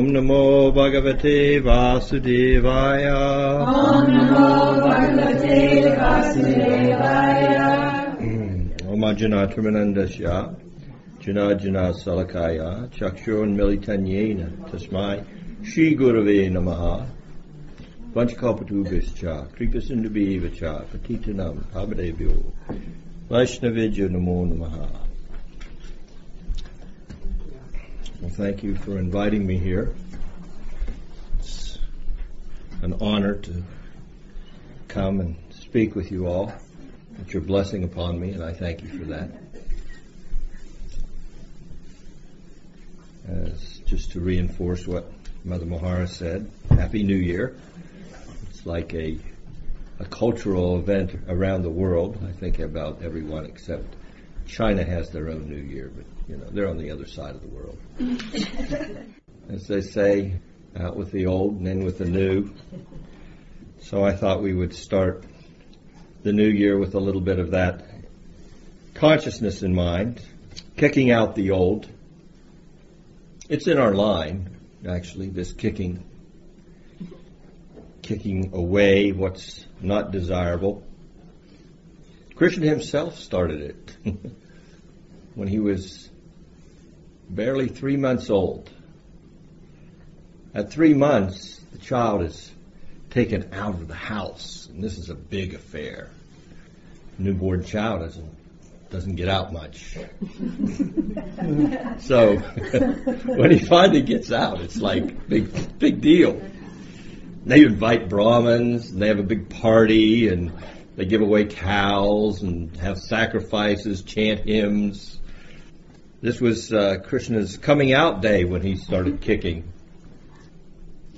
ॐ नमो भगवते वासुदेवाय Omajana Trimanandasya Janajana Salakaya Chakshurunmilitanyena Tasmai Shri Gurave Namaha Vanchakapatubhischa Kripasindubhivacha Patitanam Pavadebhyo Vaishnavija Namo Namaha Well, thank you for inviting me here. It's an honor to come and speak with you all. It's your blessing upon me, and I thank you for that. As just to reinforce what Mother Mahara said, Happy New Year. It's like a a cultural event around the world. I think about everyone except China has their own New Year, but you know they're on the other side of the world. Mm-hmm. As they say, out with the old and in with the new. So I thought we would start the new year with a little bit of that consciousness in mind, kicking out the old. It's in our line, actually, this kicking, kicking away what's not desirable. Krishna himself started it when he was barely three months old. At three months, the child is taken out of the house, and this is a big affair. Newborn child doesn't doesn't get out much. so when he finally gets out, it's like big big deal. They invite Brahmins, and they have a big party, and they give away cows and have sacrifices, chant hymns. This was uh, Krishna's coming out day when he started kicking.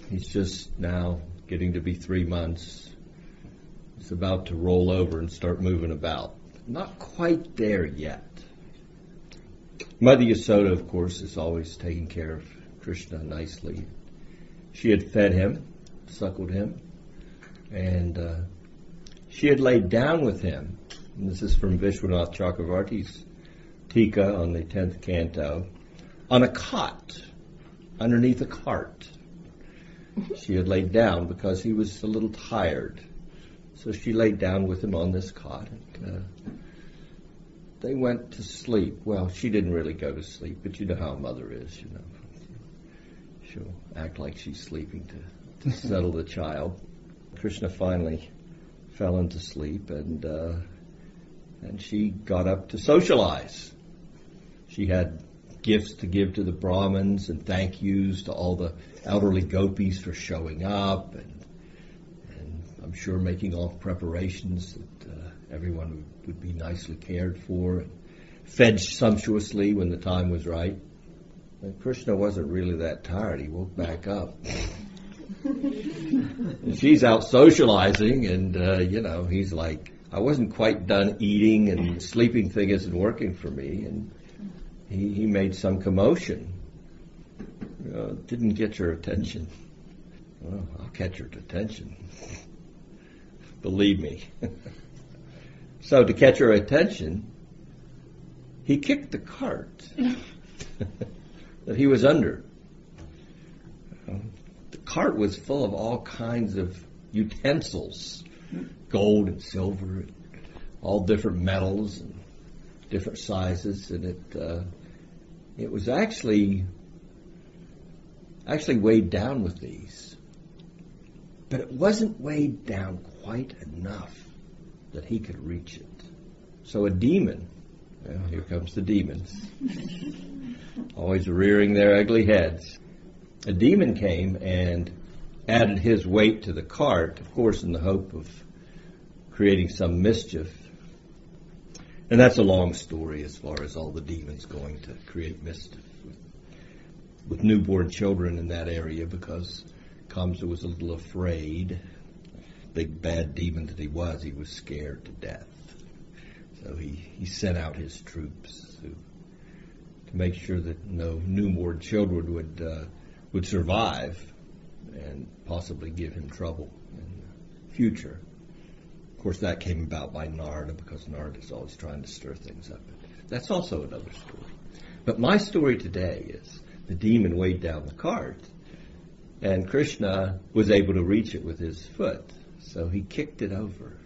He's just now getting to be three months. He's about to roll over and start moving about. Not quite there yet. Mother Yasoda, of course, is always taking care of Krishna nicely. She had fed him, suckled him, and uh, she had laid down with him. And this is from Vishwanath Chakravarti's Tika on the 10th canto, on a cot underneath a cart. She had laid down because he was a little tired. So she laid down with him on this cot. And, uh, they went to sleep. Well, she didn't really go to sleep, but you know how a mother is, you know. She'll act like she's sleeping to, to settle the child. Krishna finally fell into sleep, and uh, and she got up to socialize. She had gifts to give to the Brahmins and thank yous to all the elderly gopis for showing up, and and I'm sure making all preparations that uh, everyone would, be nicely cared for and fed sumptuously when the time was right. And Krishna wasn't really that tired. He woke back up. She's out socializing, and uh, you know, he's like, I wasn't quite done eating, and sleeping thing isn't working for me, and he, he made some commotion. Uh, didn't get your attention. Well, I'll catch your attention. Believe me. so to catch her attention, he kicked the cart that he was under The cart was full of all kinds of utensils, gold and silver, all different metals and different sizes, and it uh, it was actually actually weighed down with these, but it wasn't weighed down quite enough that he could reach it. So a demon, well, here comes the demons, always rearing their ugly heads a demon came and added his weight to the cart, of course, in the hope of creating some mischief. And that's a long story as far as all the demons going to create mischief with, newborn children in that area because Kamsa was a little afraid. Big bad demon that he was, he was scared to death. So he, he sent out his troops to, to make sure that no newborn children would uh, would survive and possibly give him trouble in the future. Of course, that came about by Narada because Narada is always trying to stir things up. That's also another story. But my story today is the demon weighed down the cart, And Krishna was able to reach it with his foot, so he kicked it over.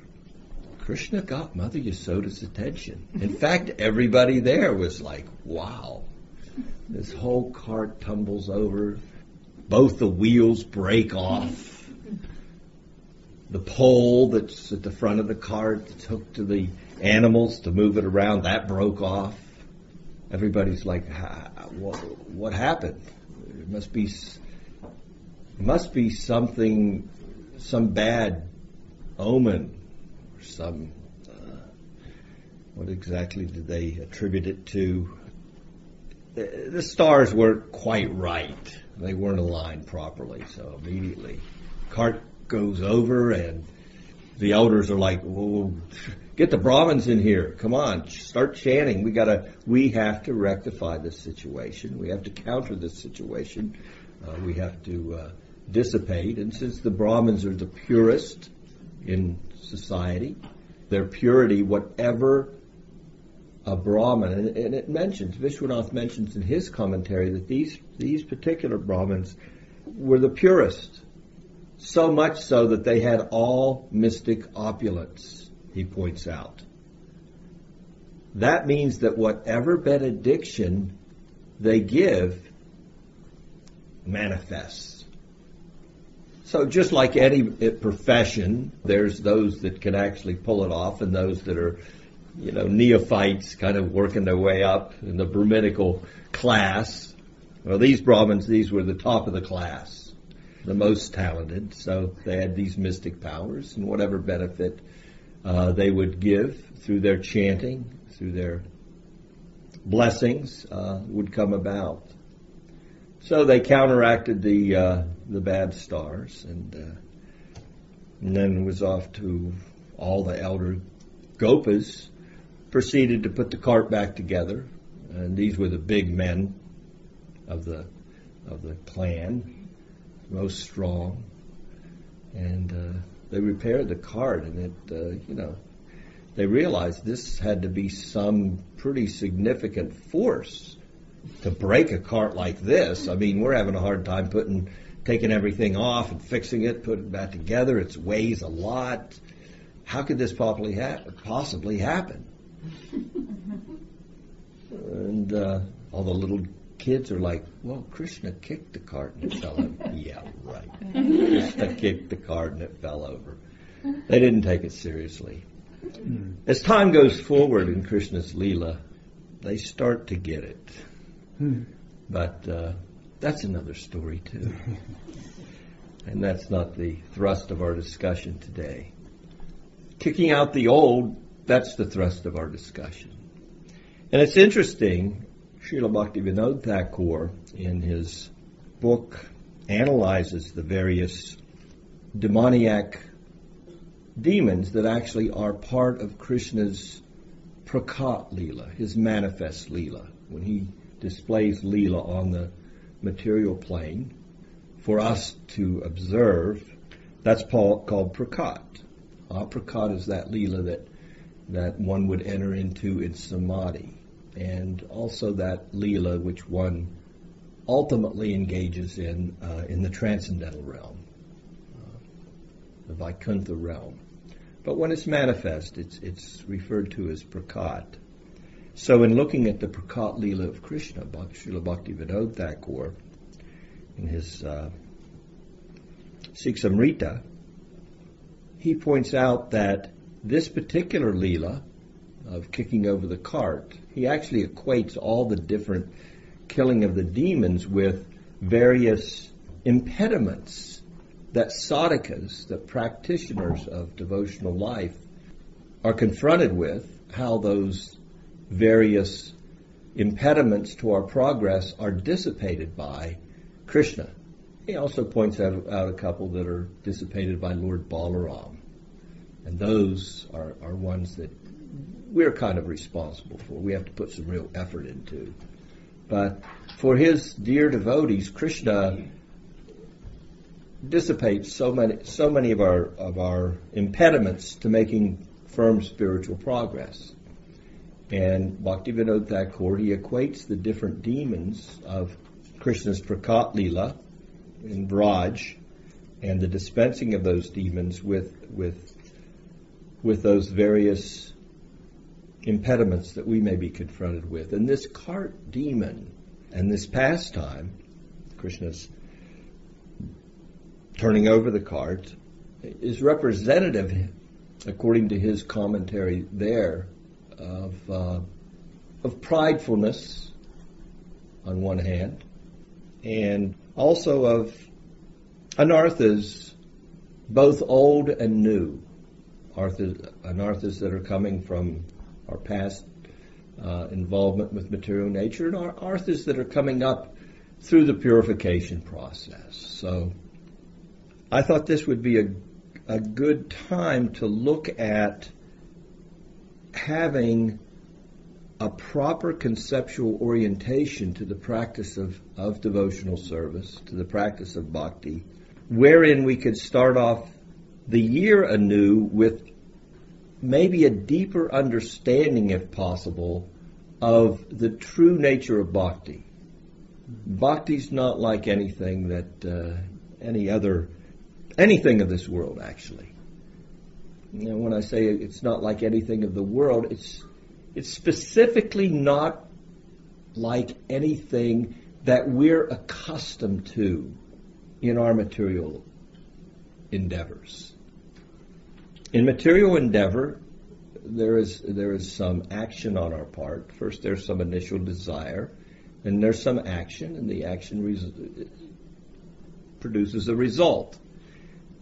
Krishna got Mother Yasoda's attention. In mm-hmm. fact, everybody there was like, wow. This whole cart tumbles over. Both the wheels break off. The pole that's at the front of the cart that's hooked to the animals to move it around, that broke off. Everybody's like, what, what happened? It must be, must be something, some bad omen, or some. Uh, what exactly did they attribute it to? The stars weren't quite right. They weren't aligned properly. So immediately, cart goes over, and the elders are like, "Well, get the Brahmins in here. Come on, start chanting. We gotta, we have to rectify this situation. We have to counter this situation. Uh, we have to uh, dissipate. And since the Brahmins are the purest in society, their purity, whatever a Brahmin, and, and it mentions, Vishwanath mentions in his commentary that these, these particular Brahmins were the purest. So much so that they had all mystic opulence, he points out. That means that whatever benediction they give manifests. So just like any profession, there's those that can actually pull it off and those that are, you know, neophytes kind of working their way up in the Brahminical class. Well, these Brahmins, these were the top of the class, the most talented. So they had these mystic powers and whatever benefit uh, they would give through their chanting, through their blessings, uh, would come about. So they counteracted the uh, the bad stars, and, uh, and then was off to all the elder gopas proceeded to put the cart back together, and these were the big men of the of the clan, most strong, and uh, they repaired the cart, and it uh, you know they realized this had to be some pretty significant force to break a cart like this. I mean, we're having a hard time putting, taking everything off and fixing it, putting it back together. It weighs a lot. How could this possibly, ha- possibly happen? and uh, all the little kids are like, well, Krishna kicked the cart and it fell over. yeah, right. Krishna kicked the cart and it fell over. They didn't take it seriously. As time goes forward in Krishna's Leela, they start to get it. But uh, that's another story, too. and that's not the thrust of our discussion today. Kicking out the old, that's the thrust of our discussion. And it's interesting, Srila Bhaktivinoda Thakur, in his book, analyzes the various demoniac demons that actually are part of Krishna's prakat lila, his manifest lila. When he displays Leela on the material plane for us to observe. That's called prakat. Ah, Aprakat is that Leela that, that one would enter into in samadhi. And also that Leela which one ultimately engages in uh, in the transcendental realm, uh, the Vaikuntha realm. But when it's manifest, it's, it's referred to as prakat. So in looking at the Prakat Leela of Krishna, Srila Bhakti Vinod Thakur, in his uh, Siksamrita, he points out that this particular Leela of kicking over the cart, he actually equates all the different killing of the demons with various impediments that sadhakas, the practitioners of devotional life, are confronted with, how those various impediments to our progress are dissipated by Krishna. He also points out, out a couple that are dissipated by Lord Balaram. And those are, are ones that we're kind of responsible for. We have to put some real effort into. But for his dear devotees, Krishna dissipates so many so many of our of our impediments to making firm spiritual progress. And Bhaktivinoda Thakur, he equates the different demons of Krishna's Prakat Lila in Braj and the dispensing of those demons with with with those various impediments that we may be confronted with. And this cart demon and this pastime, Krishna's turning over the cart, is representative, according to his commentary there, of uh, of pridefulness on one hand, and also of anarthas, both old and new, arthas, anarthas that are coming from our past uh, involvement with material nature, and our arthas that are coming up through the purification process. So I thought this would be a, a good time to look at having a proper conceptual orientation to the practice of, of devotional service, to the practice of bhakti, wherein we could start off the year anew with maybe a deeper understanding, if possible, of the true nature of bhakti. Bhakti's not like anything that uh, any other anything of this world, actually. You know, when I say it's not like anything of the world, it's it's specifically not like anything that we're accustomed to in our material endeavors. In material endeavor, there is there is some action on our part. First, there's some initial desire, and there's some action, and the action produces a result,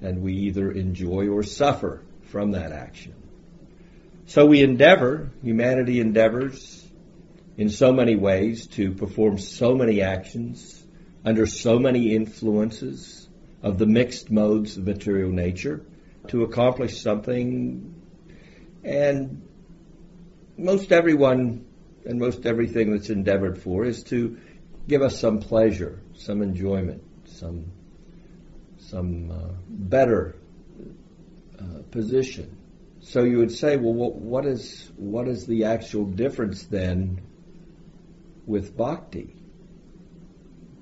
and we either enjoy or suffer from that action. So we endeavor, humanity endeavors in so many ways to perform so many actions under so many influences of the mixed modes of material nature to accomplish something. And most everyone and most everything that's endeavored for is to give us some pleasure, some enjoyment, some some uh, better uh, position. So you would say, well, what, what is what is the actual difference then with bhakti?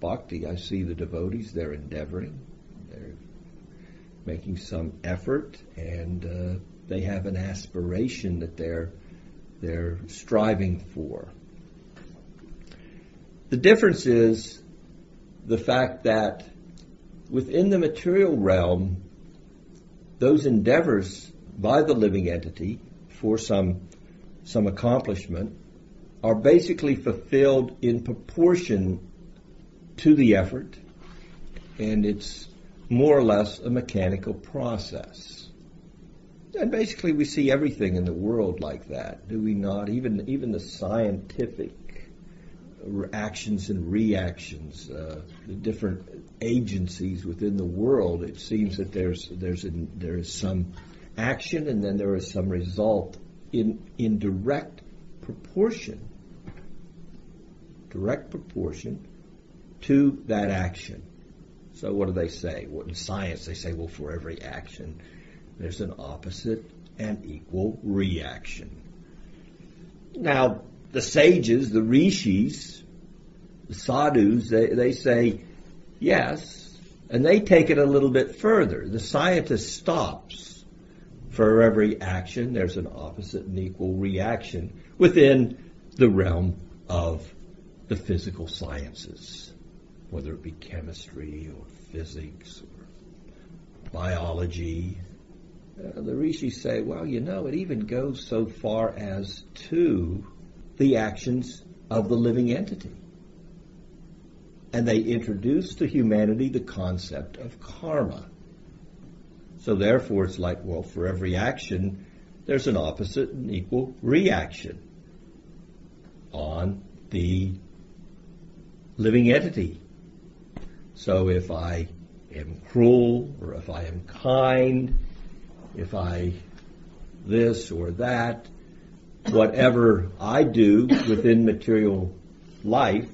Bhakti, I see the devotees; they're endeavoring, making some effort, and uh, they have an aspiration that they're they're striving for. The difference is the fact that within the material realm, those endeavors by the living entity for some, some accomplishment are basically fulfilled in proportion to the effort, and it's more or less a mechanical process. And basically, we see everything in the world like that, do we not? Even even the scientific actions and reactions, uh, the different agencies within the world. It seems that there's there's a, there is some action and then there is some result in, in direct proportion, direct proportion to that action. So what do they say? What in science they say, well, for every action, there's an opposite and equal reaction. Now, the sages, the rishis, the sadhus, they, they say, yes, and they take it a little bit further. The scientist stops for every action, there's an opposite and equal reaction within the realm of the physical sciences, whether it be chemistry or physics or biology. Uh, the rishis say, well, you know, it even goes so far as to the actions of the living entity. And they introduce to humanity the concept of karma. So therefore, it's like, well, for every action, there's an opposite and equal reaction on the living entity. So if I am cruel, or if I am kind, if I this or that, whatever I do within material life,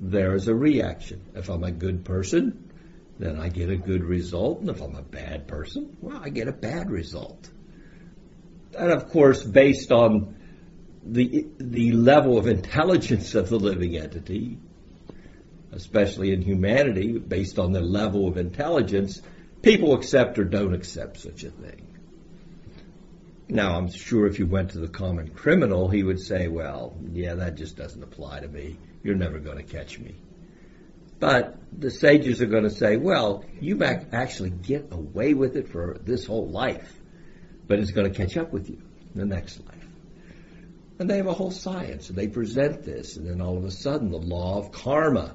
there is a reaction. If I'm a good person, then I get a good result. And if I'm a bad person, well, I get a bad result. And of course, based on the the level of intelligence of the living entity, especially in humanity, based on their level of intelligence, people accept or don't accept such a thing. Now, I'm sure if you went to the common criminal, he would say, well, yeah, that just doesn't apply to me. You're never going to catch me. But the sages are going to say, well, you might actually get away with it for this whole life, but it's going to catch up with you in the next life. And they have a whole science, and they present this, and then all of a sudden, the law of karma.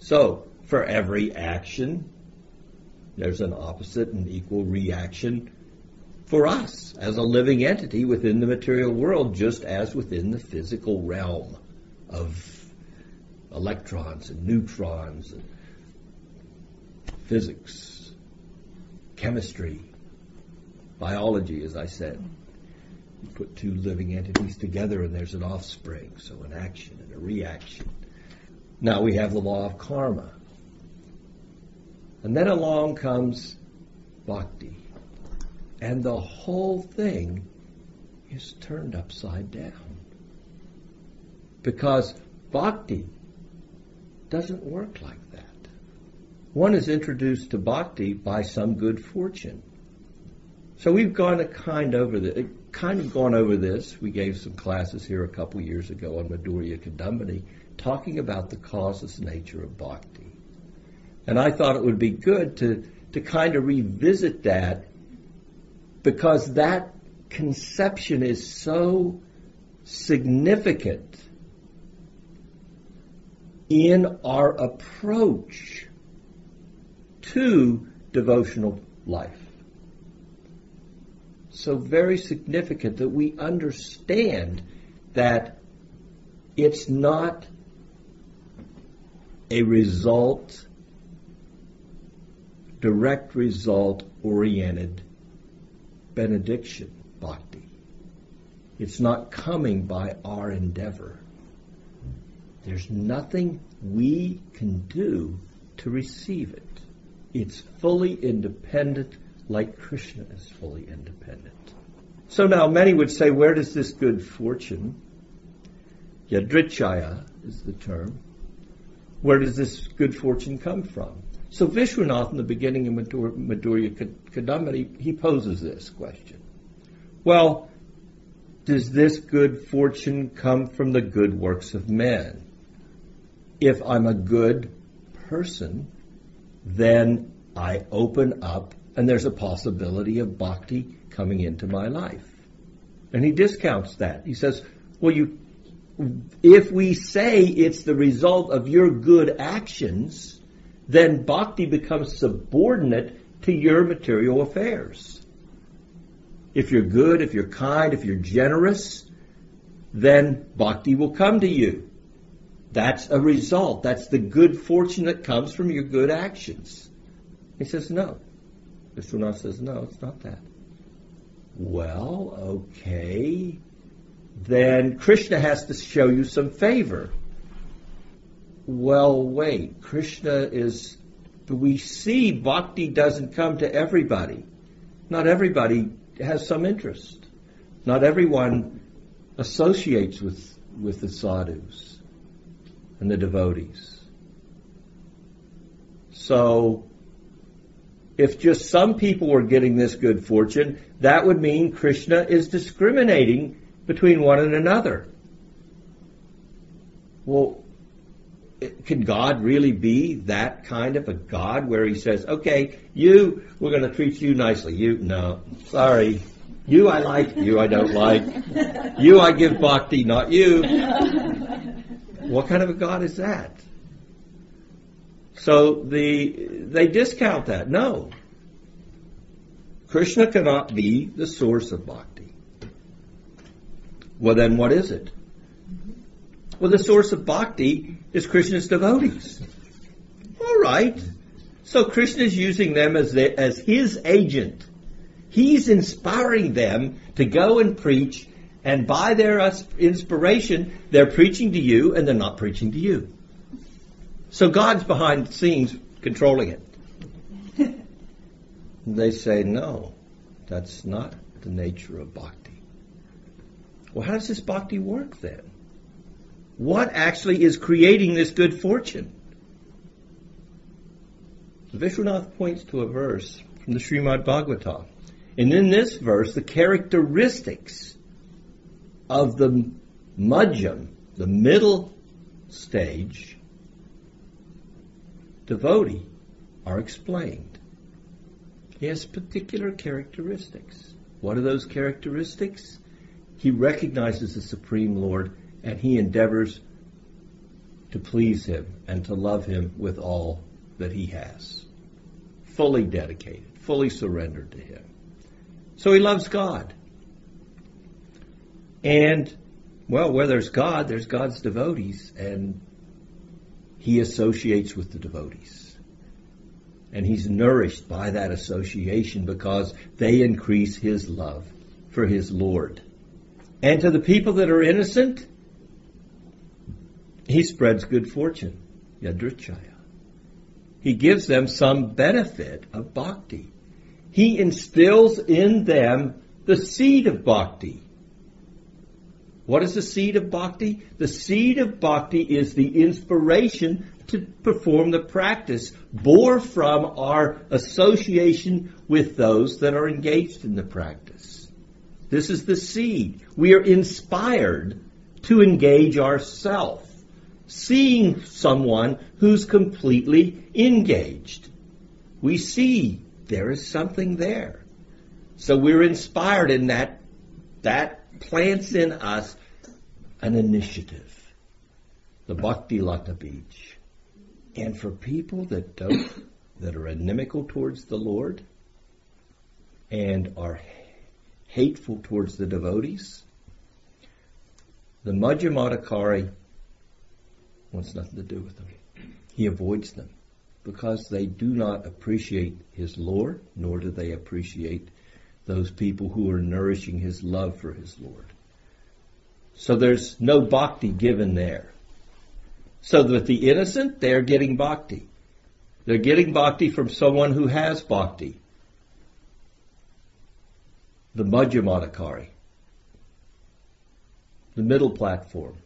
So, for every action, there's an opposite and equal reaction for us as a living entity within the material world, just as within the physical realm of electrons and neutrons and physics, chemistry, biology, as I said. You put two living entities together and there's an offspring, so an action and a reaction. Now we have the law of karma. And then along comes bhakti. And the whole thing is turned upside down. Because bhakti doesn't work like that. One is introduced to bhakti by some good fortune. So we've gone to kind over the, kind of gone over this. We gave some classes here a couple years ago on Madhurya Kadambini, talking about the causeless nature of bhakti. And I thought it would be good to, to kind of revisit that because that conception is so significant in our approach to devotional life. So very significant that we understand that it's not a result, direct result oriented benediction, bhakti. It's not coming by our endeavor. There's nothing we can do to receive it. It's fully independent, like Krishna is fully independent. So now many would say, where does this good fortune, yadrichaya is the term, where does this good fortune come from? So Vishwanath, in the beginning of Madhurya Kadambini, he poses this question. Well, does this good fortune come from the good works of men? If I'm a good person, then I open up and there's a possibility of bhakti coming into my life. And he discounts that. He says, well, you, if we say it's the result of your good actions, then bhakti becomes subordinate to your material affairs. If you're good, if you're kind, if you're generous, then bhakti will come to you. That's a result. That's the good fortune that comes from your good actions. He says, no. Vishwanath says, no, it's not that. Well, okay. Then Krishna has to show you some favor well, wait, Krishna is, we see bhakti doesn't come to everybody. Not everybody has some interest. Not everyone associates with, with the sadhus and the devotees. So, if just some people were getting this good fortune, that would mean Krishna is discriminating between one and another. Well, can God really be that kind of a God where He says, "Okay, you, we're going to treat you nicely. You, no, sorry, you I like, you I don't like. You I give bhakti, not you." What kind of a God is that? So the they discount that. No, Krishna cannot be the source of bhakti. Well, then what is it? Well, the source of bhakti is Krishna's devotees. All right. So Krishna is using them as, the, as his agent. He's inspiring them to go and preach, and by their inspiration, they're preaching to you and they're not preaching to you. So God's behind the scenes controlling it. they say, no, that's not the nature of bhakti. Well, how does this bhakti work then? what actually is creating this good fortune? Vishwanath points to a verse from the Srimad Bhagavatam. And in this verse, the characteristics of the Madhyam, the middle stage devotee, are explained. He has particular characteristics. What are those characteristics? He recognizes the Supreme Lord and he endeavors to please him and to love him with all that he has. Fully dedicated, fully surrendered to him. So he loves God. And, well, where there's God, there's God's devotees, and he associates with the devotees. And he's nourished by that association because they increase his love for his Lord. And to the people that are innocent, he spreads good fortune, yadrichaya. He gives them some benefit of bhakti. He instills in them the seed of bhakti. What is the seed of bhakti? The seed of bhakti is the inspiration to perform the practice, bore from our association with those that are engaged in the practice. This is the seed. We are inspired to engage ourself seeing someone who's completely engaged. We see there is something there. So we're inspired in that, that plants in us an initiative. The Bhakti Lata Bija. And for people that don't, that are inimical towards the Lord and are hateful towards the devotees, the Madhyamadikari wants nothing to do with them. He avoids them because they do not appreciate his Lord, nor do they appreciate those people who are nourishing his love for his Lord. So there's no bhakti given there. So that the innocent, they're getting bhakti. They're getting bhakti from someone who has bhakti. The Madhyamadikari. The middle platform.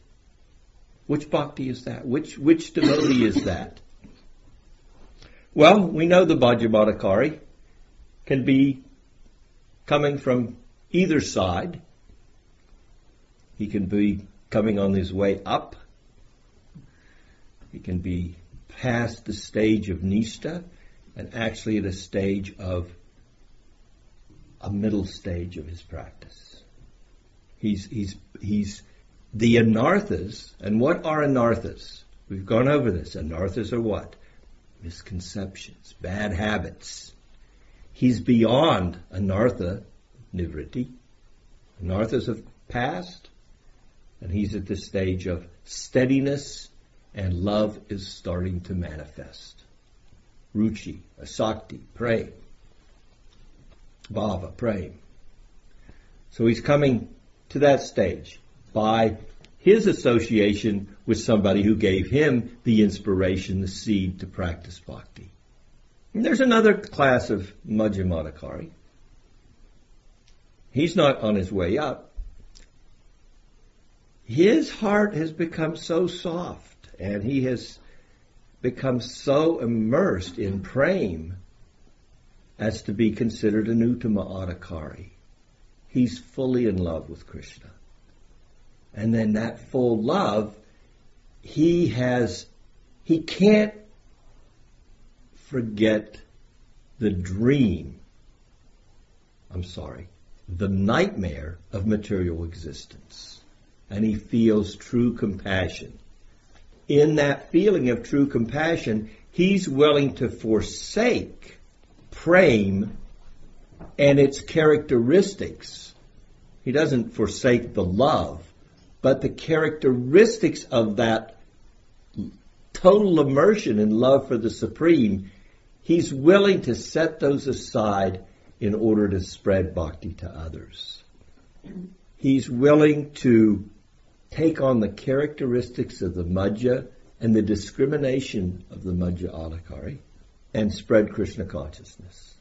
Which bhakti is that? Which, which devotee is that? Well, we know the Madhyamadikari can be coming from either side. He can be coming on his way up. He can be past the stage of Nista and actually at a stage of a middle stage of his practice. He's, he's, he's the anarthas, and what are anarthas? We've gone over this. Anarthas are what? Misconceptions, bad habits. He's beyond anartha nivritti. Anarthas have passed, and he's at the stage of steadiness, and love is starting to manifest. Ruchi, asakti, pray. Bhava, pray. So he's coming to that stage by his association with somebody who gave him the inspiration, the seed to practice bhakti. And there's another class of Madhyamadikari. He's not on his way up. His heart has become so soft and he has become so immersed in prema as to be considered an Uttama Adhikari. He's fully in love with Krishna. And then that full love, he has, he can't forget the dream. I'm sorry, the nightmare of material existence. And he feels true compassion. In that feeling of true compassion, he's willing to forsake prema and its characteristics. He doesn't forsake the love, but the characteristics of that total immersion in love for the Supreme, he's willing to set those aside in order to spread bhakti to others. He's willing to take on the characteristics of the Madhya and the discrimination of the Madhya Adhikari and spread Krishna consciousness.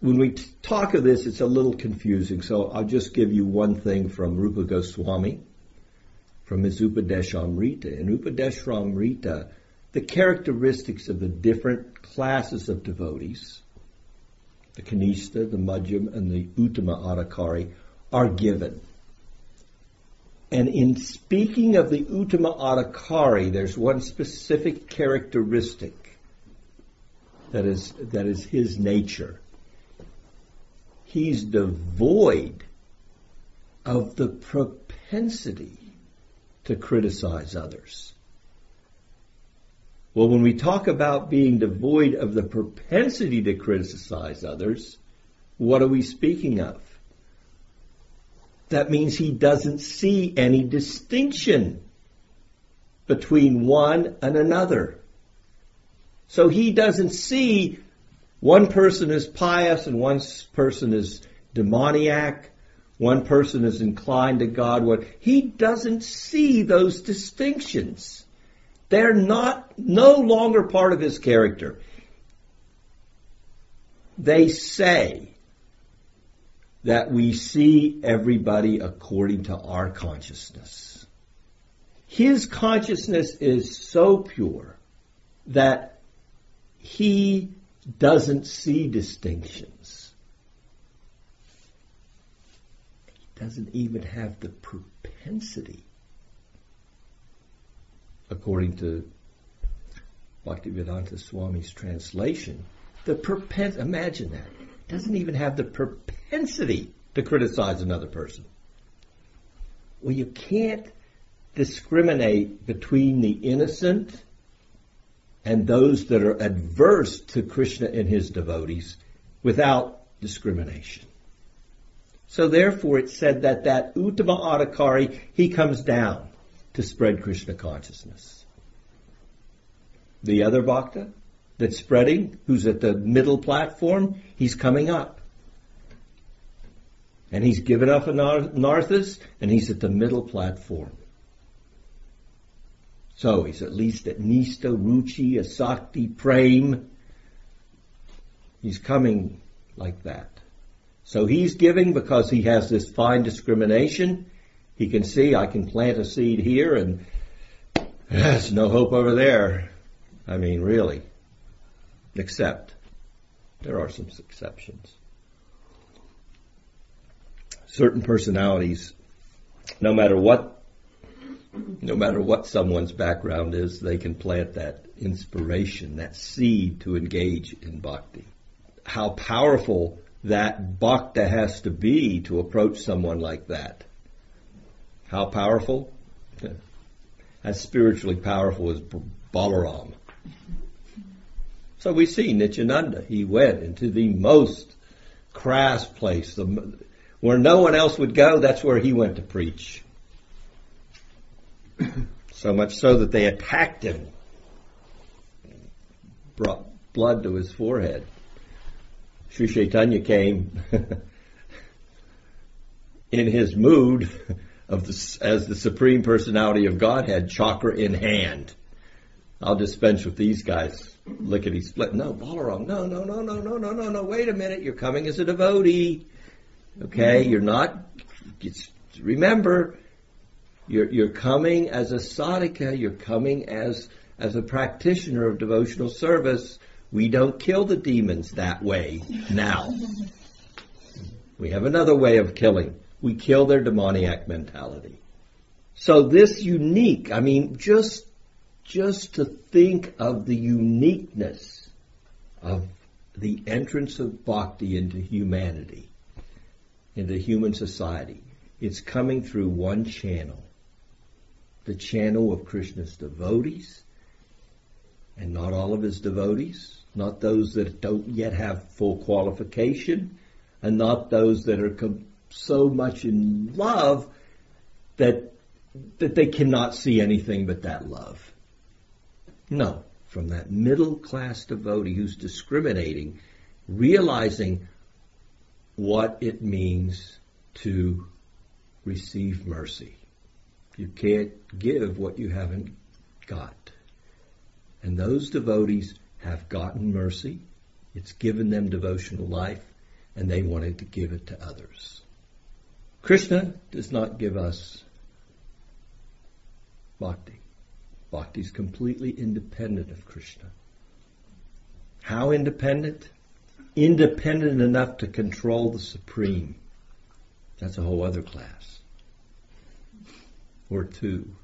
When we talk of this, it's a little confusing, so I'll just give you one thing from Rupa Goswami from his Upadeshamrita. In Upadeshamrita, the characteristics of the different classes of devotees, the Kanishta, the Madhyam, and the Uttama Adhikari, are given. And in speaking of the Uttama Adhikari, there's one specific characteristic that is, that is his nature. He's devoid of the propensity to criticize others. Well, when we talk about being devoid of the propensity to criticize others, what are we speaking of? that means he doesn't see any distinction between one and another. So he doesn't see one person is pious and one person is demoniac, one person is inclined to God. He doesn't see those distinctions. They're not no longer part of his character. They say that we see everybody according to our consciousness. His consciousness is so pure that he doesn't see distinctions. He doesn't even have the propensity, according to Bhaktivedanta Swami's translation, the propensity, imagine that, doesn't even have the propensity to criticize another person. Well, you can't discriminate between the innocent and those that are adverse to Krishna and his devotees without discrimination. So therefore it said that that Uttama Adhikari, he comes down to spread Krishna consciousness. The other Bhakta, that's spreading, who's at the middle platform, he's coming up. And he's given up Anarthas, and he's at the middle platform. So he's at least at Nista, Ruchi, Asakti, Prem. He's coming like that. So he's giving because he has this fine discrimination. He can see I can plant a seed here and there's no hope over there. I mean, really except there are some exceptions. Certain personalities, no matter what no matter what someone's background is, they can plant that inspiration, that seed to engage in bhakti. How powerful that bhakta has to be to approach someone like that. How powerful? As spiritually powerful as Balaram. So we see Nityananda. He went into the most crass place, the, where no one else would go. That's where he went to preach. So much so that they attacked him, brought blood to his forehead. Sri Chaitanya came in his mood of the, as the supreme personality of Godhead, chakra in hand. I'll dispense with these guys lickety split. No, Balaram. No, no, no, no, no, no, no, no. Wait a minute. You're coming as a devotee. Okay, you're not. remember, you're you're coming as a sadhaka. You're coming as as a practitioner of devotional service. We don't kill the demons that way now. We have another way of killing. We kill their demoniac mentality. So this unique, I mean, just just to think of the uniqueness of the entrance of bhakti into humanity, into human society. It's coming through one channel, the channel of Krishna's devotees, and not all of his devotees, not those that don't yet have full qualification, and not those that are so much in love that that they cannot see anything but that love. No, from that middle class devotee who's discriminating, realizing what it means to receive mercy. You can't give what you haven't got. And those devotees have gotten mercy. It's given them devotional life, and they wanted to give it to others. Krishna does not give us bhakti. Bhakti is completely independent of Krishna. How independent? Independent enough to control the supreme. That's a whole other class. Or two.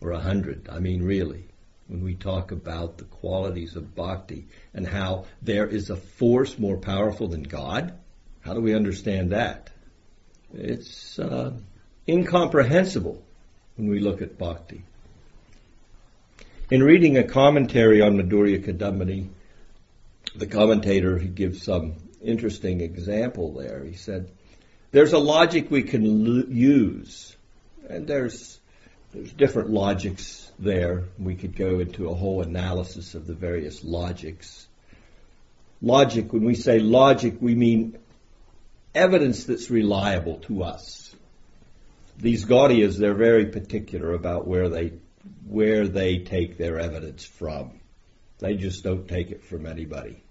Or a hundred. I mean, really. When we talk about the qualities of bhakti and how there is a force more powerful than God, how do we understand that? It's uh, incomprehensible when we look at bhakti. In reading a commentary on Madhurya Kadambini, the commentator gives some interesting example there. He said, "There's a logic we can l- use, and there's there's different logics there. We could go into a whole analysis of the various logics. Logic, when we say logic, we mean evidence that's reliable to us. These Gaudiyas, they're very particular about where they where they take their evidence from. They just don't take it from anybody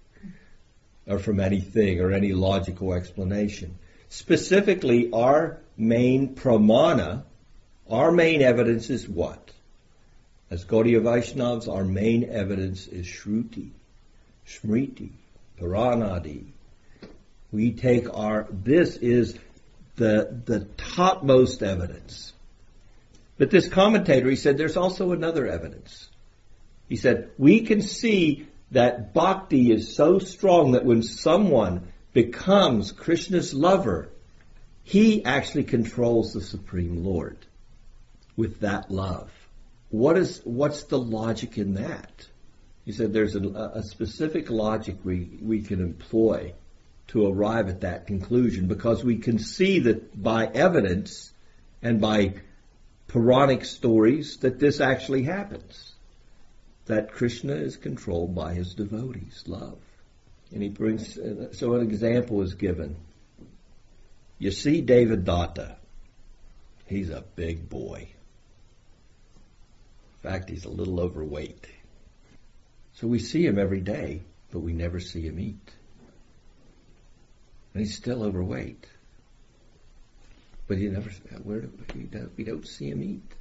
or from anything or any logical explanation. Specifically, our main pramana, our main evidence is what? As Gaudiya Vaishnavas, our main evidence is Shruti, Smriti, Puranadi. We take our, this is the, the topmost evidence. But this commentator, he said, there's also another evidence. He said, we can see that bhakti is so strong that when someone becomes Krishna's lover, he actually controls the Supreme Lord with that love. What is, what's the logic in that? He said there's a, a specific logic we, we can employ to arrive at that conclusion because we can see that by evidence and by Puranic stories that this actually happens. That Krishna is controlled by his devotees' love. And he brings, uh, so an example is given. You see Devadatta. He's a big boy. Fact, he's a little overweight. So we see him every day, but we never see him eat. And he's still overweight. But he never, where do, we, don't, we don't see him eat.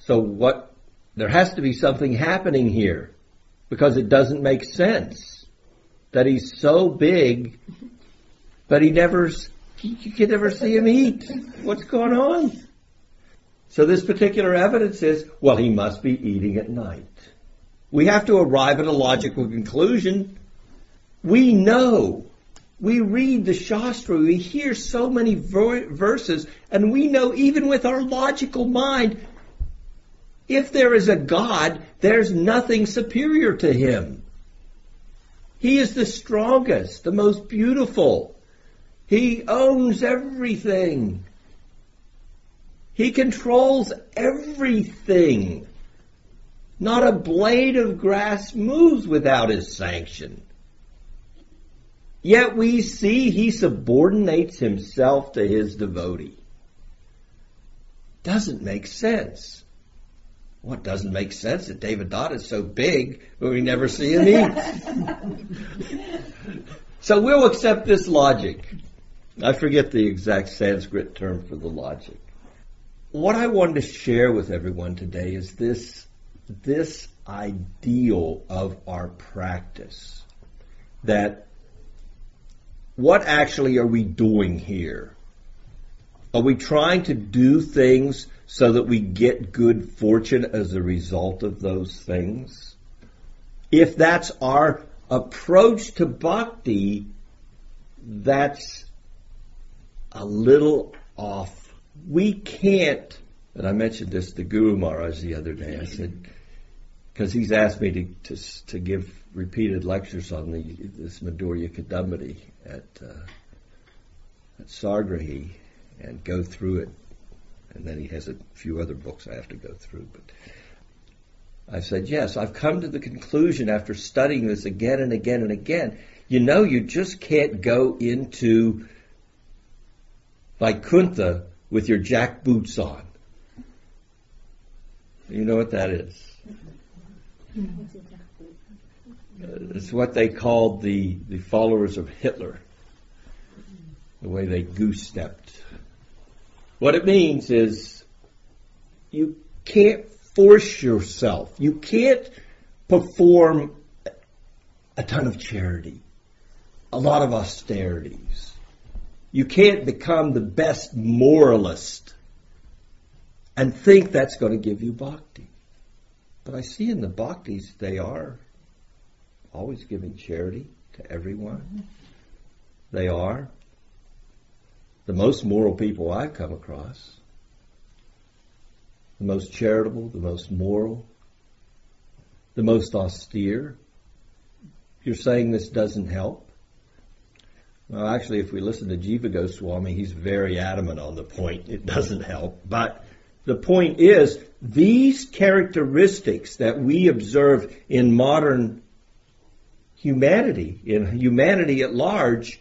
So what, there has to be something happening here because it doesn't make sense that he's so big, but he never, you can never see him eat. What's going on? So this particular evidence is, well, he must be eating at night. We have to arrive at a logical conclusion. We know we read the Shastra, we hear so many ver- verses, and we know even with our logical mind, if there is a God, there's nothing superior to him. He is the strongest, the most beautiful. He owns everything. He controls everything. Not a blade of grass moves without his sanction. Yet we see he subordinates himself to his devotee. Doesn't make sense. What doesn't make sense that Devadatta is so big, but we never see him eat. so we'll accept this logic. I forget the exact Sanskrit term for the logic. What I wanted to share with everyone today is this, this ideal of our practice. That what actually are we doing here? Are we trying to do things so that we get good fortune as a result of those things? If that's our approach to bhakti, that's a little off. We can't, and I mentioned this to Guru Maharaj the other day. I said, because he's asked me to, to, to give repeated lectures on the, this Madhurya Kadambini at, uh, at Sagrahi and go through it. And then he has a few other books I have to go through. But I said, yes, I've come to the conclusion after studying this again and again and again. You know, you just can't go into Vaikuntha with your jack boots on. You know what that is? It's what they called the, the followers of Hitler, the way they goose stepped. What it means is you can't force yourself. You can't perform a ton of charity, a lot of austerities. You can't become the best moralist and think that's going to give you bhakti. But I see in the bhaktis they are always giving charity to everyone. They are the most moral people I've come across. The most charitable, the most moral, the most austere. You're saying this doesn't help? Well, actually, if we listen to Jiva Goswami, he's very adamant on the point. It doesn't help. But the point is, these characteristics that we observe in modern humanity, in humanity at large,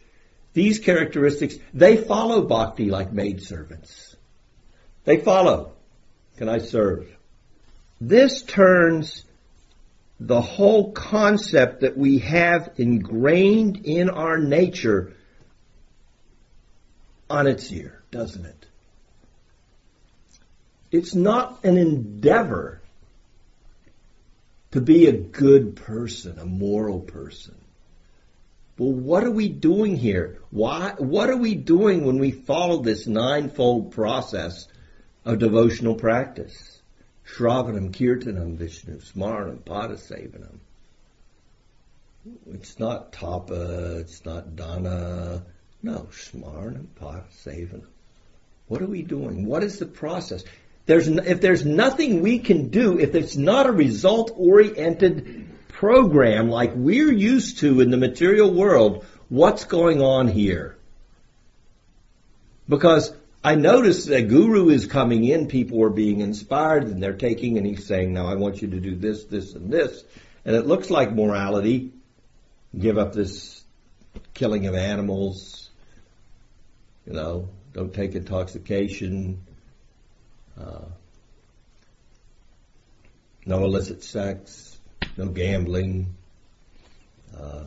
these characteristics, they follow bhakti like maidservants. They follow. Can I serve? This turns the whole concept that we have ingrained in our nature on its ear, doesn't it? It's not an endeavor to be a good person, a moral person. Well, what are we doing here? Why, what are we doing when we follow this ninefold process of devotional practice? Shravanam, Kirtanam, Vishnu, Smaranam, Padasevanam. It's not tapa, it's not dana. No, Smaranam, Padasevanam. What are we doing? What is the process? There's, if there's nothing we can do, if it's not a result oriented program like we're used to in the material world, what's going on here? Because I notice that Guru is coming in, people are being inspired, and they're taking, and he's saying, now I want you to do this, this, and this. And it looks like morality. Give up this killing of animals, you know, don't take intoxication, uh, no illicit sex, no gambling. Uh,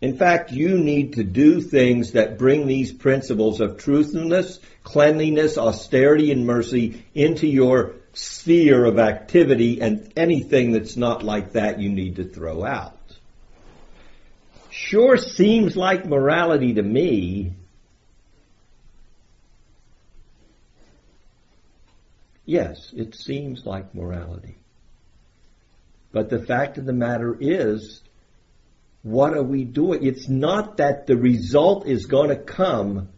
in fact, you need to do things that bring these principles of truthfulness, cleanliness, austerity, and mercy into your sphere of activity, and anything that's not like that you need to throw out. Sure seems like morality to me, Yes, it seems like morality. But the fact of the matter is, what are we doing? It's not that the result is going to come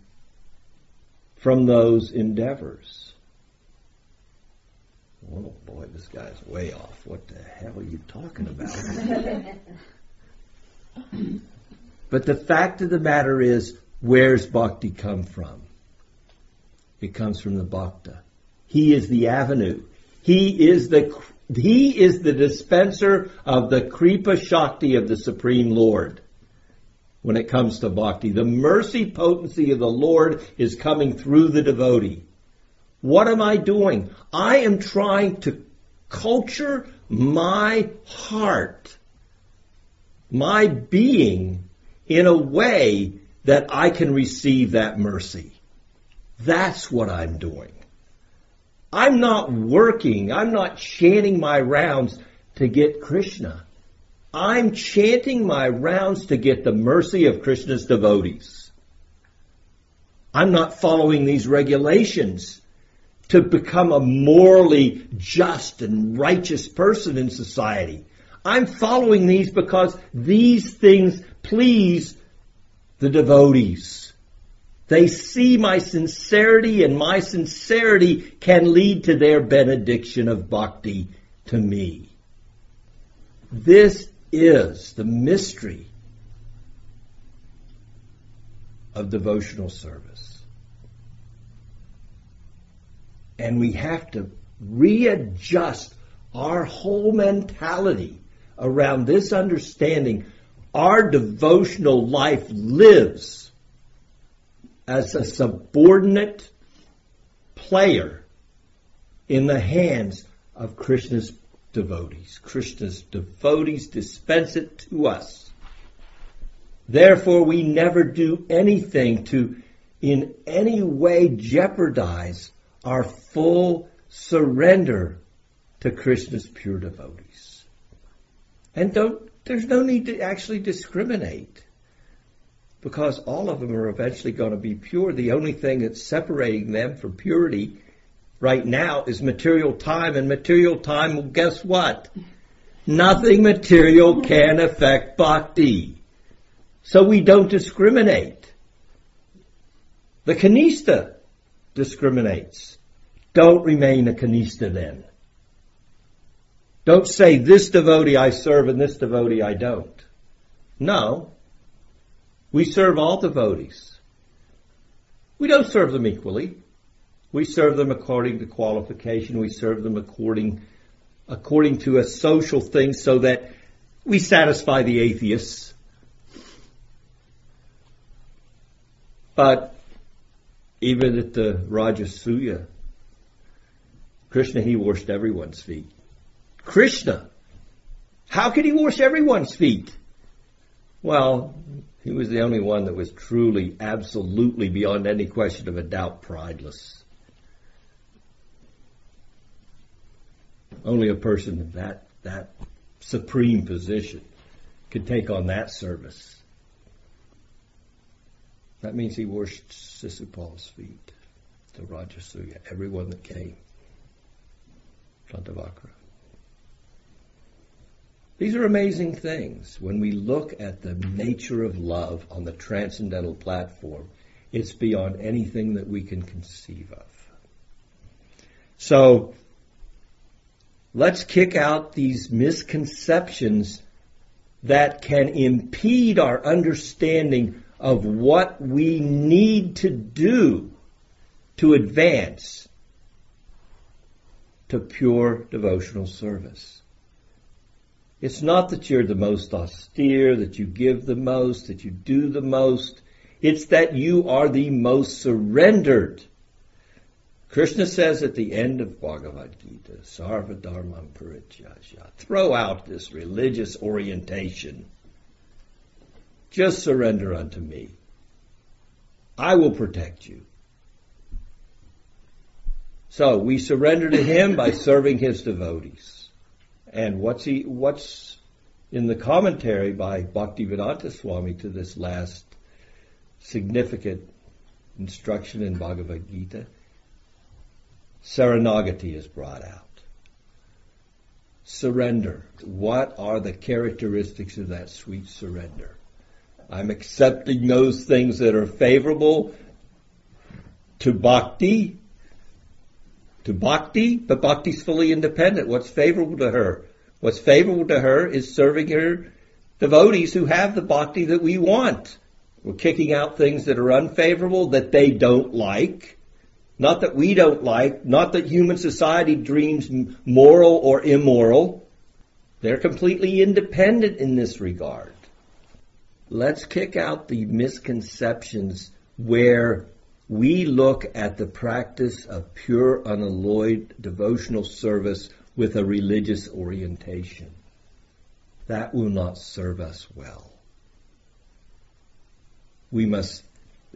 from those endeavors. Oh boy, this guy's way off. What the hell are you talking about? but the fact of the matter is, where's bhakti come from? It comes from the bhakta. He is the avenue. He is the he is the dispenser of the Kripa Shakti of the Supreme Lord when it comes to bhakti. The mercy potency of the Lord is coming through the devotee. What am I doing? I am trying to culture my heart, my being, in a way that I can receive that mercy. That's what I'm doing. I'm not working, I'm not chanting my rounds to get Krishna. I'm chanting my rounds to get the mercy of Krishna's devotees. I'm not following these regulations to become a morally just and righteous person in society. I'm following these because these things please the devotees. They see my sincerity and my sincerity can lead to their benediction of bhakti to me. This is the mystery of devotional service. And we have to readjust our whole mentality around this understanding. Our devotional life lives as a subordinate player in the hands of Krishna's devotees. Krishna's devotees dispense it to us. Therefore, we never do anything to in any way jeopardize our full surrender to Krishna's pure devotees. And don't, there's no need to actually discriminate because all of them are eventually going to be pure. The only thing that's separating them from purity right now is material time, and material time, well, guess what? Nothing material can affect bhakti. So we don't discriminate. The kanista discriminates. Don't remain a kanista then. Don't say this devotee I serve and this devotee I don't. No. We serve all devotees. We don't serve them equally. We serve them according to qualification. We serve them according, according to a social thing so that we satisfy the atheists. But even at the Rajasuya, Krishna, he washed everyone's feet. Krishna, how could he wash everyone's feet? Well, he was the only one that was truly, absolutely, beyond any question of a doubt, prideless. Only a person of that, that supreme position could take on that service. That means he washed Sisupal's feet, the Rajasuya, everyone that came. Dantavakra. These are amazing things. When we look at the nature of love on the transcendental platform, it's beyond anything that we can conceive of. So, let's kick out these misconceptions that can impede our understanding of what we need to do to advance to pure devotional service. It's not that you're the most austere, that you give the most, that you do the most. It's that you are the most surrendered. Krishna says at the end of Bhagavad Gita, Sarva Dharmam Parityajya, throw out this religious orientation. Just surrender unto me. I will protect you. So we surrender to Him by serving His devotees. And what's he, what's in the commentary by Bhaktivedanta Swami to this last significant instruction in Bhagavad Gita? Saranagati is brought out. Surrender. What are the characteristics of that sweet surrender? I'm accepting those things that are favorable to bhakti to bhakti, but bhakti's fully independent. What's favorable to her? What's favorable to her is serving her devotees who have the bhakti that we want. We're kicking out things that are unfavorable that they don't like. Not that we don't like, not that human society dreams moral or immoral. They're completely independent in this regard. Let's kick out the misconceptions where we look at the practice of pure, unalloyed devotional service with a religious orientation. That will not serve us well. We must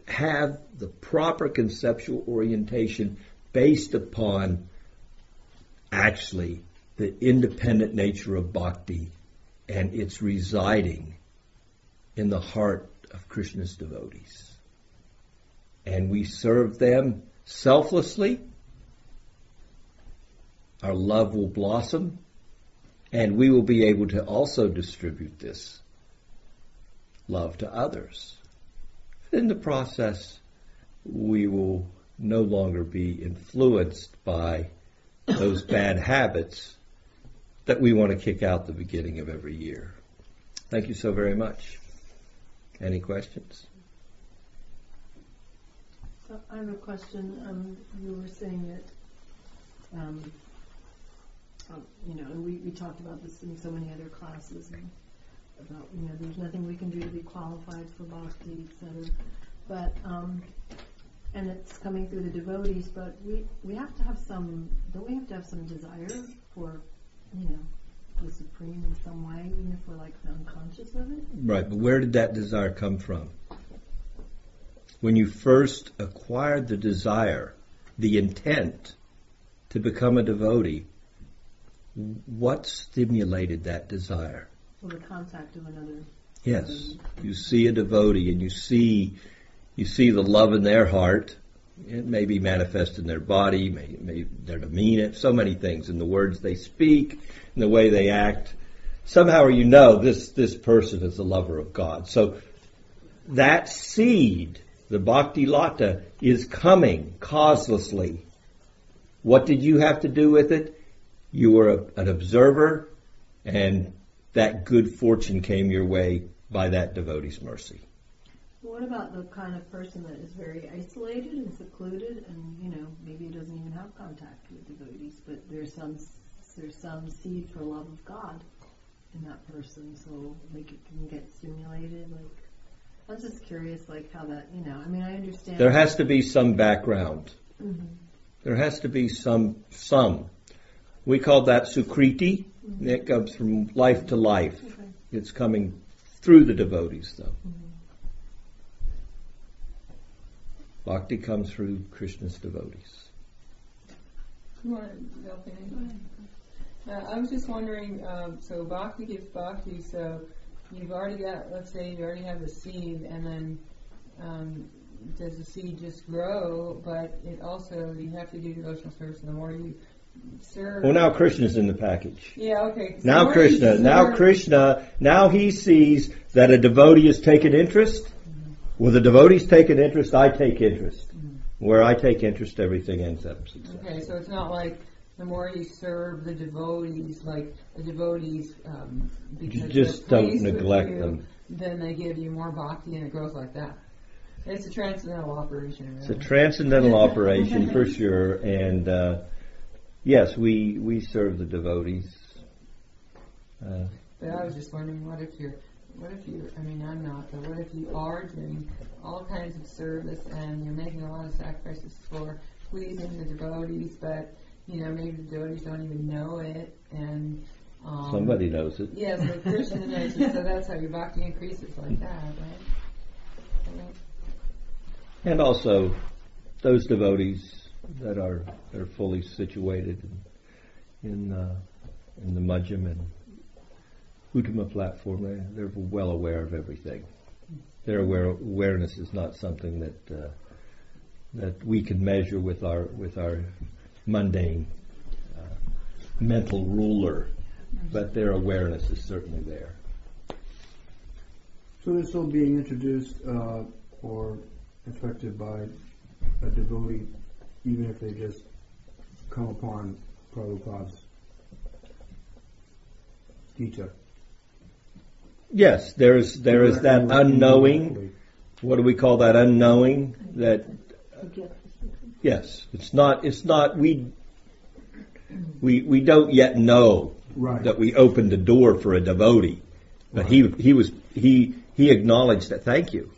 have the proper conceptual orientation based upon actually the independent nature of bhakti and its residing in the heart of Krishna's devotees and we serve them selflessly, our love will blossom and we will be able to also distribute this love to others. In the process, we will no longer be influenced by those bad habits that we want to kick out the beginning of every year. Thank you so very much. Any questions? I have a question. Um, you were saying that, um, um, you know, and we, we talked about this in so many other classes and about, you know, there's nothing we can do to be qualified for bhakti, et cetera. But, um, and it's coming through the devotees, but we, we have to have some, don't we have to have some desire for, you know, the supreme in some way, even if we're like unconscious of it? Right, but where did that desire come from? When you first acquired the desire, the intent to become a devotee, what stimulated that desire? Well, the contact of another. Yes, you see a devotee and you see you see the love in their heart. It may be manifest in their body, may, may their demeanor, so many things in the words they speak, in the way they act. Somehow you know this this person is a lover of God. So that seed, the bhakti lata, is coming causelessly. What did you have to do with it? You were a, an observer, and that good fortune came your way by that devotee's mercy. What about the kind of person that is very isolated and secluded, and you know maybe doesn't even have contact with devotees, but there's some there's some seed for love of God in that person, so like it can get stimulated. Like I was just curious, like how that you know. I mean, I understand. There has to be some background. Mhm. There has to be some some. We call that sukriti. It comes from life to life. Okay. It's coming through the devotees, though. Bhakti comes through Krishna's devotees. You want to? Uh, I was just wondering, um, so bhakti gives bhakti, so you've already got, let's say you already have the seed, and then um, does the seed just grow? But it also, you have to do devotional service, and the more you serve. Well, now Krishna's in the package. Yeah, okay. So Now Krishna, now Krishna, now he sees that a devotee has taken interest. Well, the devotees take an interest, I take interest. Where I take interest, everything ends up successful. Okay, so it's not like the more you serve the devotees, like the devotees, um, because they're just don't neglect you, them. Then they give you more bhakti, and it grows like that. It's a transcendental operation. It's a transcendental operation for sure, and uh, yes, we we serve the devotees. Uh, but I was just wondering, what if you're, what if you? I mean, I'm not, but what if you are doing all kinds of service and you're making a lot of sacrifices for pleasing the devotees, but you know maybe the devotees don't even know it, and um, somebody knows it. Yes, but Krishna knows it, so that's how your bhakti increases like that, right? Right. And also, those devotees that are that are fully situated in in, uh, in the Majjhim and Uttama platform, they, they're well aware of everything. Their aware, awareness is not something that uh, that we can measure with our with our mundane uh, mental ruler, but their awareness is certainly there. So this all being introduced uh, or affected by a devotee, even if they just come upon Prabhupada's Gita. Yes, there is there is that unknowing. What do we call that unknowing? That Forget yes, it's not it's not we we we don't yet know Right. that we opened the door for a devotee, but he he was he he acknowledged that. Thank you.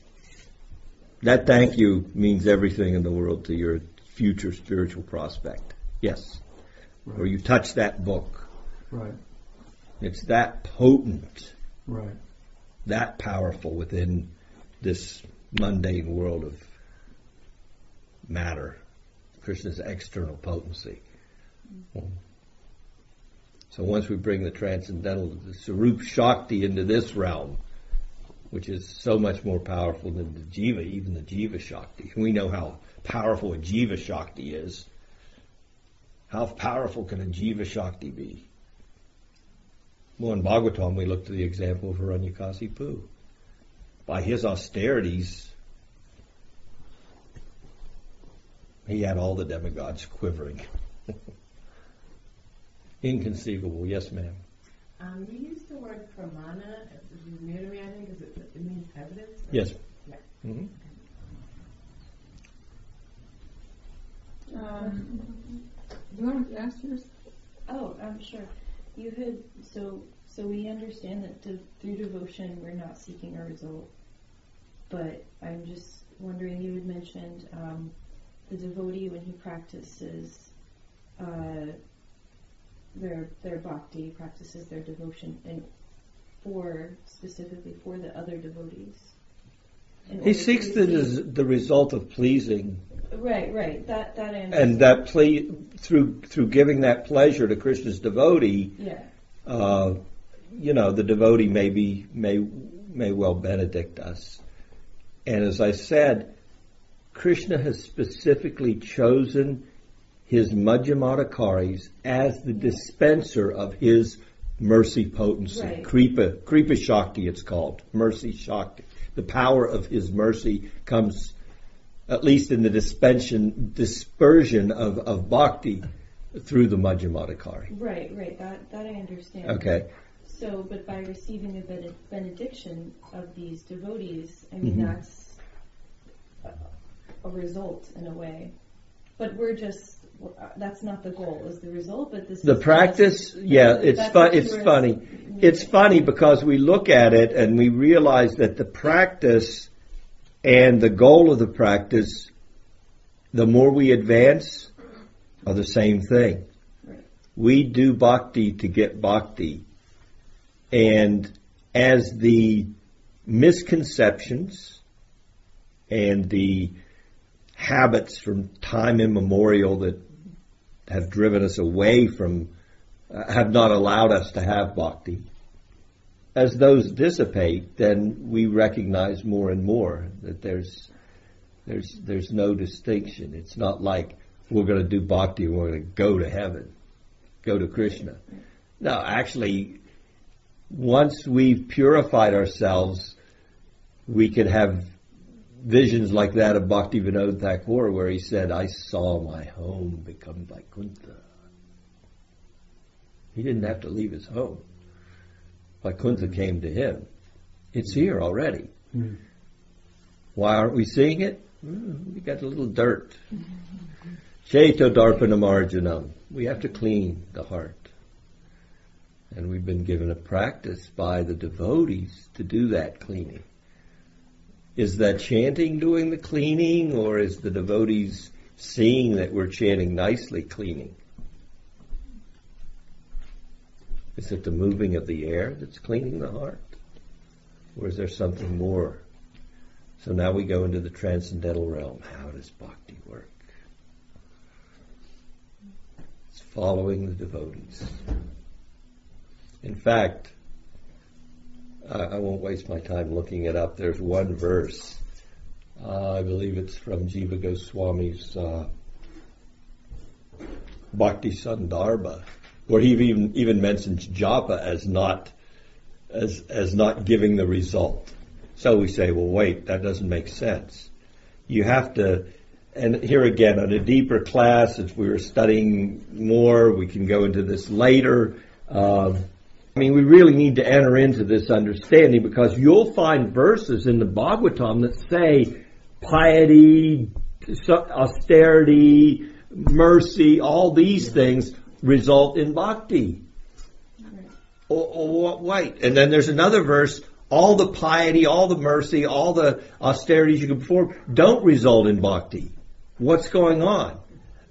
That thank you means everything in the world to your future spiritual prospect. Yes, or you touch that book. Right. It's that potent. Right. that powerful within this mundane world of matter, Krishna's external potency. So once we bring the transcendental, the Swarup Shakti into this realm, which is so much more powerful than the Jiva, even the Jiva Shakti. We know how powerful a Jiva Shakti is. How powerful can a Jiva Shakti be? Well, in Bhagavatam, we look to the example of Hiranyakasipu. By his austerities, he had all the demigods quivering. Inconceivable, yes, ma'am. Um, you used the word pramana, which is new to me, I think, is it, it means evidence? or- Yes. Yeah. hmm Um, do you want to ask yours? Oh, um, sure. You had so so we understand that to, through devotion we're not seeking a result, but I'm just wondering. You had mentioned um, the devotee when he practices uh, their their bhakti, practices their devotion, and for specifically for the other devotees. He seeks the, receive- the result of pleasing Right, right. That that understand. And that ple- through through giving that pleasure to Krishna's devotee, yeah. uh, you know, the devotee may be may may well benedict us. And as I said, Krishna has specifically chosen his Madhyamadhikaris as the dispenser of his mercy potency. Right. Kripa, Kripa Shakti it's called. Mercy Shakti. The power of his mercy comes at least in the dispension dispersion of, of bhakti through the Madhyamadhikari. Right, right. That that I understand. Okay. So, but by receiving a benediction of these devotees, I mean Mhm. that's a, result in a way. But we're just that's not the goal. Is the result? But this The practice, just- yeah, it's fun. It's funny. It's funny because we look at it and we realize that the practice and the goal of the practice, the more we advance, are the same thing. Right. We do bhakti to get bhakti, and as the misconceptions and the habits from time immemorial that have driven us away from, uh, have not allowed us to have bhakti. As those dissipate, then we recognize more and more that there's, there's, there's no distinction. It's not like we're going to do bhakti and we're going to go to heaven, go to Krishna. No, actually, once we've purified ourselves, we could have visions like that of Bhakti Vinod Thakur where he said, I saw my home become Vaikuntha. He didn't have to leave his home. Vaikuntha came to him. It's here already. Hmm. Why aren't we seeing it? Hmm, we got a little dirt. Ceto Darpana Marjanam. We have to clean the heart. And we've been given a practice by the devotees to do that cleaning. Is that chanting doing the cleaning, or is the devotees seeing that we're chanting nicely cleaning? Is it the moving of the air that's cleaning the heart? Or is there something more? So now we go into the transcendental realm. How does bhakti work? It's following the devotees. In fact, I, won't waste my time looking it up. There's one verse. Uh, I believe it's from Jiva Goswami's uh, Bhakti Sandarbha, where he even even mentions japa as not as as not giving the result. So we say, well, wait, that doesn't make sense. You have to, and here again, on a deeper class, if we were studying more, we can go into this later. Um, I mean, we really need to enter into this understanding because you'll find verses in the Bhagavatam that say piety, austerity, mercy, all these things result in bhakti. Or wait, and then there's another verse. All the piety, all the mercy, all the austerities you can perform don't result in bhakti. What's going on?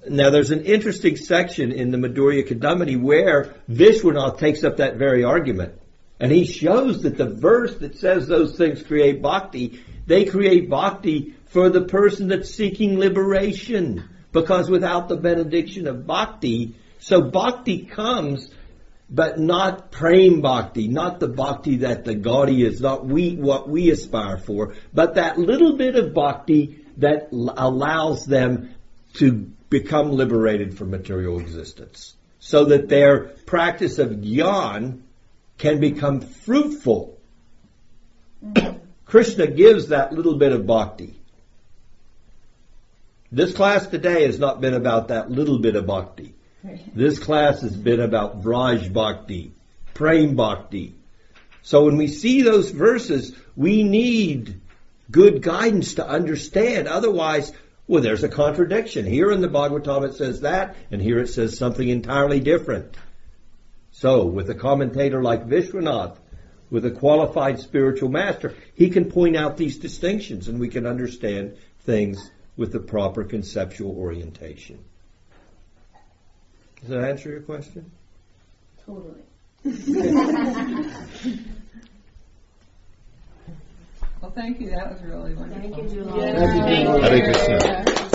Now there's an interesting section in the Madhurya Kadambini where Vishwanath takes up that very argument. And he shows that the verse that says those things create bhakti, they create bhakti for the person that's seeking liberation. Because without the benediction of bhakti, so bhakti comes, but not prem bhakti, not the bhakti that the Gaudiya is, not we, what we aspire for, but that little bit of bhakti that allows them to become liberated from material existence. So that their practice of gyan can become fruitful. Krishna gives that little bit of bhakti. This class today has not been about that little bit of bhakti. This class has been about Vraj Bhakti, Prem Bhakti. So when we see those verses, we need good guidance to understand. Otherwise, well, there's a contradiction. Here in the Bhagavatam it says that, and here it says something entirely different. So, with a commentator like Vishwanath, with a qualified spiritual master, he can point out these distinctions and we can understand things with the proper conceptual orientation. Does that answer your question? Totally. Well, thank you. That was really wonderful. Thank you, Julie. Yeah. Hare Krishna.